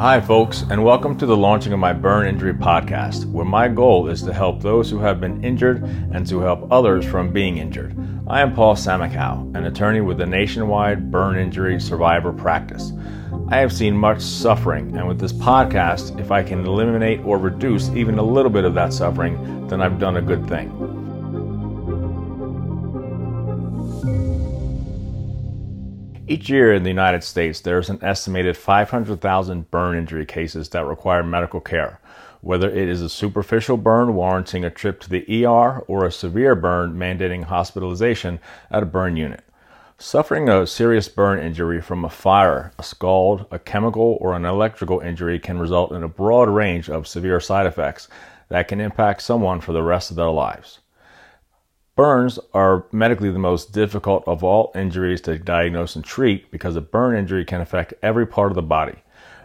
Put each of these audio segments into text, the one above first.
Hi, folks, and welcome to the launching of my burn injury podcast, where my goal is to help those who have been injured and to help others from being injured. I am Paul Samakow, an attorney with a nationwide burn injury survivor practice. I have seen much suffering, and with this podcast, if I can eliminate or reduce even a little bit of that suffering, then I've done a good thing. Each year in the United States, there is an estimated 500,000 burn injury cases that require medical care, whether it is a superficial burn warranting a trip to the ER or a severe burn mandating hospitalization at a burn unit. Suffering a serious burn injury from a fire, a scald, a chemical, or an electrical injury can result in a broad range of severe side effects that can impact someone for the rest of their lives. Burns are medically the most difficult of all injuries to diagnose and treat because a burn injury can affect every part of the body.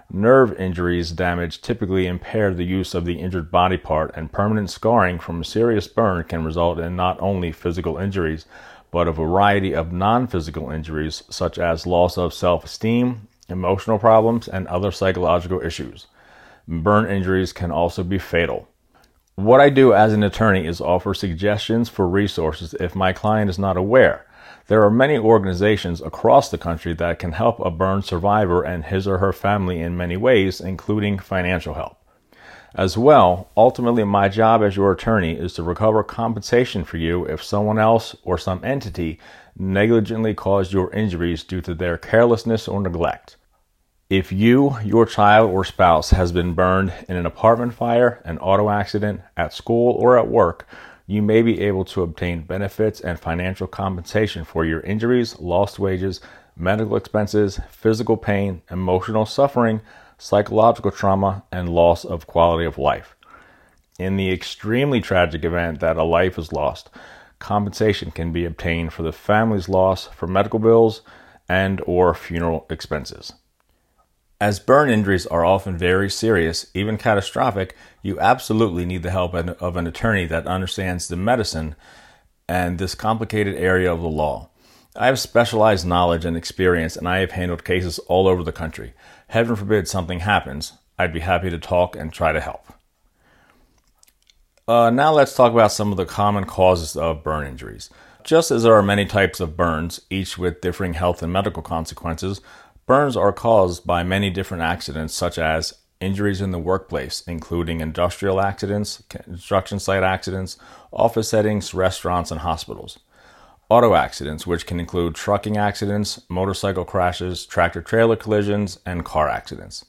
Nerve injuries damage typically impair the use of the injured body part, and permanent scarring from a serious burn can result in not only physical injuries, but a variety of non physical injuries such as loss of self esteem, emotional problems, and other psychological issues. Burn injuries can also be fatal. What I do as an attorney is offer suggestions for resources if my client is not aware. There are many organizations across the country that can help a burn survivor and his or her family in many ways, including financial help. As well, ultimately, my job as your attorney is to recover compensation for you if someone else or some entity negligently caused your injuries due to their carelessness or neglect. If you, your child, or spouse has been burned in an apartment fire, an auto accident, at school, or at work, you may be able to obtain benefits and financial compensation for your injuries, lost wages, medical expenses, physical pain, emotional suffering, psychological trauma, and loss of quality of life. In the extremely tragic event that a life is lost, compensation can be obtained for the family's loss for medical bills and or funeral expenses. As burn injuries are often very serious, even catastrophic, you absolutely need the help of an attorney that understands the medicine and this complicated area of the law. I have specialized knowledge and experience, and I have handled cases all over the country. Heaven forbid something happens, I'd be happy to talk and try to help. Uh, now let's talk about some of the common causes of burn injuries. Just as there are many types of burns, each with differing health and medical consequences, Burns are caused by many different accidents, such as injuries in the workplace, including industrial accidents, construction site accidents, office settings, restaurants, and hospitals. Auto accidents, which can include trucking accidents, motorcycle crashes, tractor trailer collisions, and car accidents.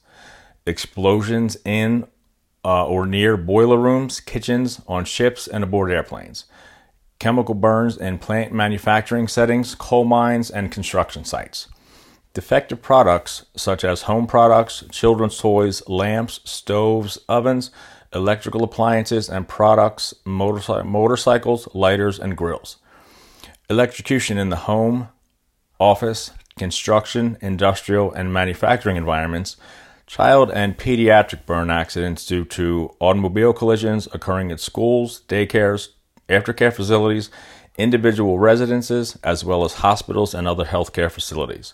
Explosions in uh, or near boiler rooms, kitchens, on ships, and aboard airplanes. Chemical burns in plant manufacturing settings, coal mines, and construction sites Defective products such as home products, children's toys, lamps, stoves, ovens, electrical appliances, and products, motorcy- motorcycles, lighters, and grills. Electrocution in the home, office, construction, industrial, and manufacturing environments. Child and pediatric burn accidents due to automobile collisions occurring at schools, daycares, aftercare facilities, individual residences, as well as hospitals and other healthcare facilities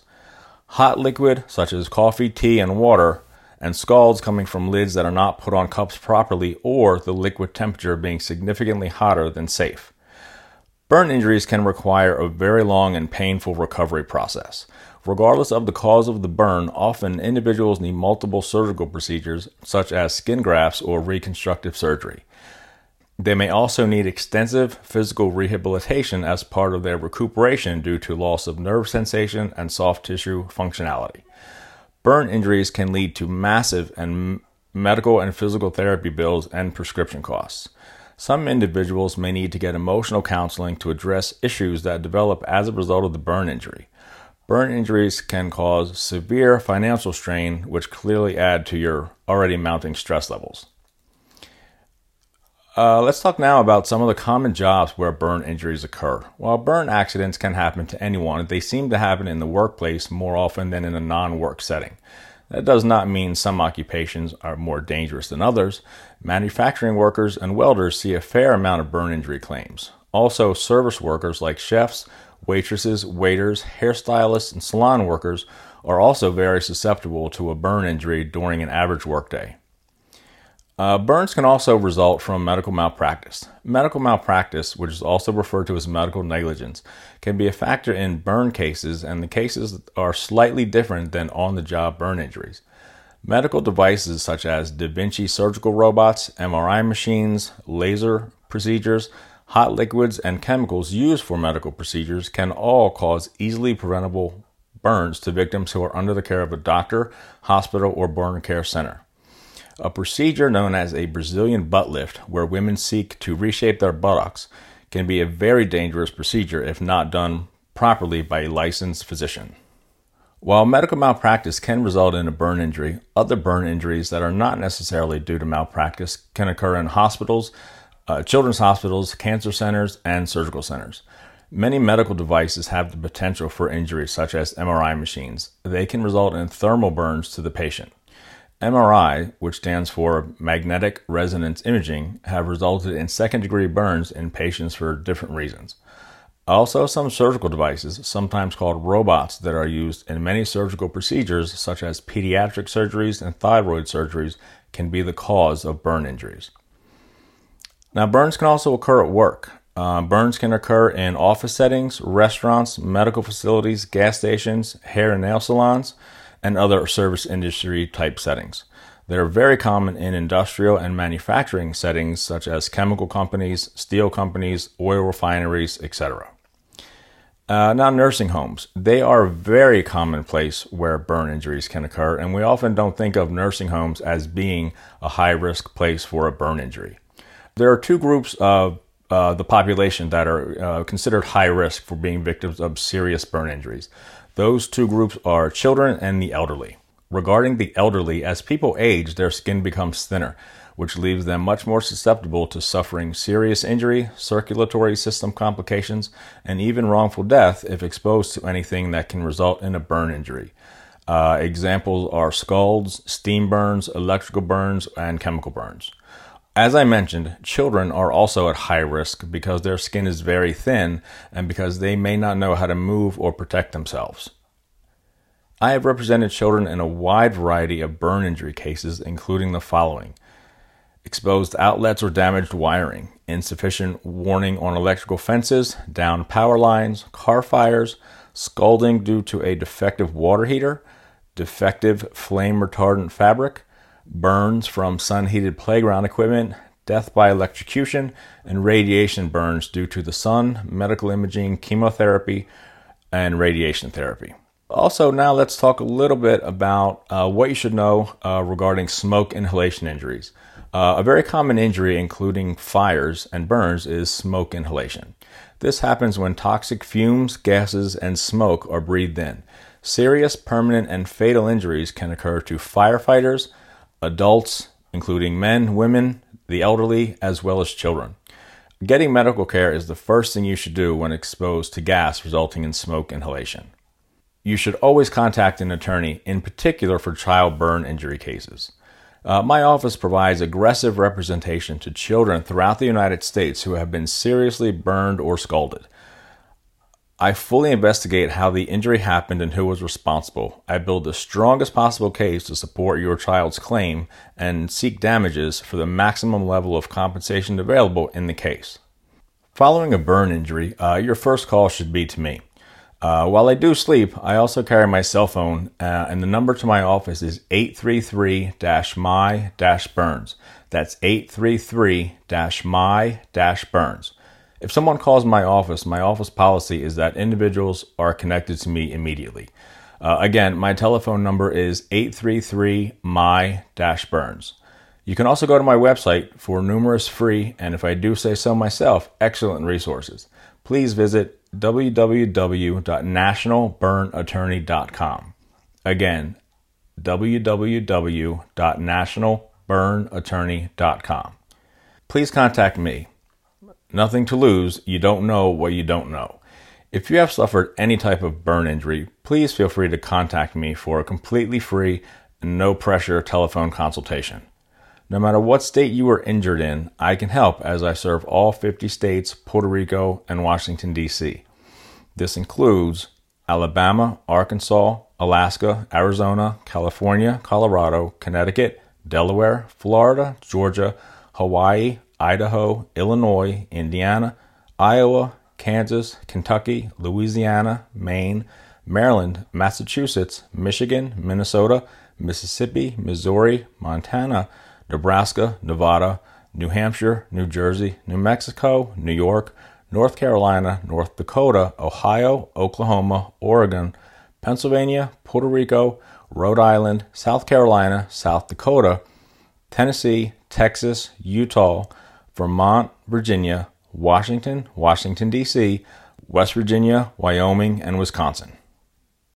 hot liquid such as coffee, tea, and water, and scalds coming from lids that are not put on cups properly or the liquid temperature being significantly hotter than safe. Burn injuries can require a very long and painful recovery process. Regardless of the cause of the burn, often individuals need multiple surgical procedures such as skin grafts or reconstructive surgery. They may also need extensive physical rehabilitation as part of their recuperation due to loss of nerve sensation and soft tissue functionality. Burn injuries can lead to massive and medical and physical therapy bills and prescription costs. Some individuals may need to get emotional counseling to address issues that develop as a result of the burn injury. Burn injuries can cause severe financial strain, which clearly add to your already mounting stress levels. Uh, let's talk now about some of the common jobs where burn injuries occur. While burn accidents can happen to anyone, they seem to happen in the workplace more often than in a non work setting. That does not mean some occupations are more dangerous than others. Manufacturing workers and welders see a fair amount of burn injury claims. Also, service workers like chefs, waitresses, waiters, hairstylists, and salon workers are also very susceptible to a burn injury during an average workday. Uh, burns can also result from medical malpractice. Medical malpractice, which is also referred to as medical negligence, can be a factor in burn cases, and the cases are slightly different than on the job burn injuries. Medical devices such as Da Vinci surgical robots, MRI machines, laser procedures, hot liquids, and chemicals used for medical procedures can all cause easily preventable burns to victims who are under the care of a doctor, hospital, or burn care center. A procedure known as a Brazilian butt lift, where women seek to reshape their buttocks, can be a very dangerous procedure if not done properly by a licensed physician. While medical malpractice can result in a burn injury, other burn injuries that are not necessarily due to malpractice can occur in hospitals, uh, children's hospitals, cancer centers, and surgical centers. Many medical devices have the potential for injuries, such as MRI machines. They can result in thermal burns to the patient. MRI, which stands for magnetic resonance imaging, have resulted in second degree burns in patients for different reasons. Also, some surgical devices, sometimes called robots, that are used in many surgical procedures, such as pediatric surgeries and thyroid surgeries, can be the cause of burn injuries. Now, burns can also occur at work. Uh, burns can occur in office settings, restaurants, medical facilities, gas stations, hair and nail salons, and other service industry type settings. They are very common in industrial and manufacturing settings such as chemical companies, steel companies, oil refineries, etc. Uh, now, nursing homes. They are a very common place where burn injuries can occur, and we often don't think of nursing homes as being a high risk place for a burn injury. There are two groups of uh, the population that are uh, considered high risk for being victims of serious burn injuries. Those two groups are children and the elderly. Regarding the elderly, as people age, their skin becomes thinner, which leaves them much more susceptible to suffering serious injury, circulatory system complications, and even wrongful death if exposed to anything that can result in a burn injury. Uh, examples are scalds, steam burns, electrical burns, and chemical burns. As I mentioned, children are also at high risk because their skin is very thin and because they may not know how to move or protect themselves. I have represented children in a wide variety of burn injury cases, including the following exposed outlets or damaged wiring, insufficient warning on electrical fences, down power lines, car fires, scalding due to a defective water heater, defective flame retardant fabric, burns from sun heated playground equipment, death by electrocution, and radiation burns due to the sun, medical imaging, chemotherapy, and radiation therapy. Also, now let's talk a little bit about uh, what you should know uh, regarding smoke inhalation injuries. Uh, a very common injury, including fires and burns, is smoke inhalation. This happens when toxic fumes, gases, and smoke are breathed in. Serious, permanent, and fatal injuries can occur to firefighters, adults, including men, women, the elderly, as well as children. Getting medical care is the first thing you should do when exposed to gas resulting in smoke inhalation. You should always contact an attorney, in particular for child burn injury cases. Uh, my office provides aggressive representation to children throughout the United States who have been seriously burned or scalded. I fully investigate how the injury happened and who was responsible. I build the strongest possible case to support your child's claim and seek damages for the maximum level of compensation available in the case. Following a burn injury, uh, your first call should be to me. Uh, while I do sleep, I also carry my cell phone, uh, and the number to my office is 833 my burns. That's 833 my burns. If someone calls my office, my office policy is that individuals are connected to me immediately. Uh, again, my telephone number is 833 my burns. You can also go to my website for numerous free, and if I do say so myself, excellent resources. Please visit www.nationalburnattorney.com. Again, www.nationalburnattorney.com. Please contact me. Nothing to lose. You don't know what you don't know. If you have suffered any type of burn injury, please feel free to contact me for a completely free no pressure telephone consultation. No matter what state you were injured in, I can help as I serve all 50 states, Puerto Rico, and Washington, D.C. This includes Alabama, Arkansas, Alaska, Arizona, California, Colorado, Connecticut, Delaware, Florida, Georgia, Hawaii, Idaho, Illinois, Indiana, Iowa, Kansas, Kentucky, Louisiana, Maine, Maryland, Massachusetts, Michigan, Minnesota, Mississippi, Missouri, Montana, Nebraska, Nevada, New Hampshire, New Jersey, New Mexico, New York, North Carolina, North Dakota, Ohio, Oklahoma, Oregon, Pennsylvania, Puerto Rico, Rhode Island, South Carolina, South Dakota, Tennessee, Texas, Utah, Vermont, Virginia, Washington, Washington, D.C., West Virginia, Wyoming, and Wisconsin.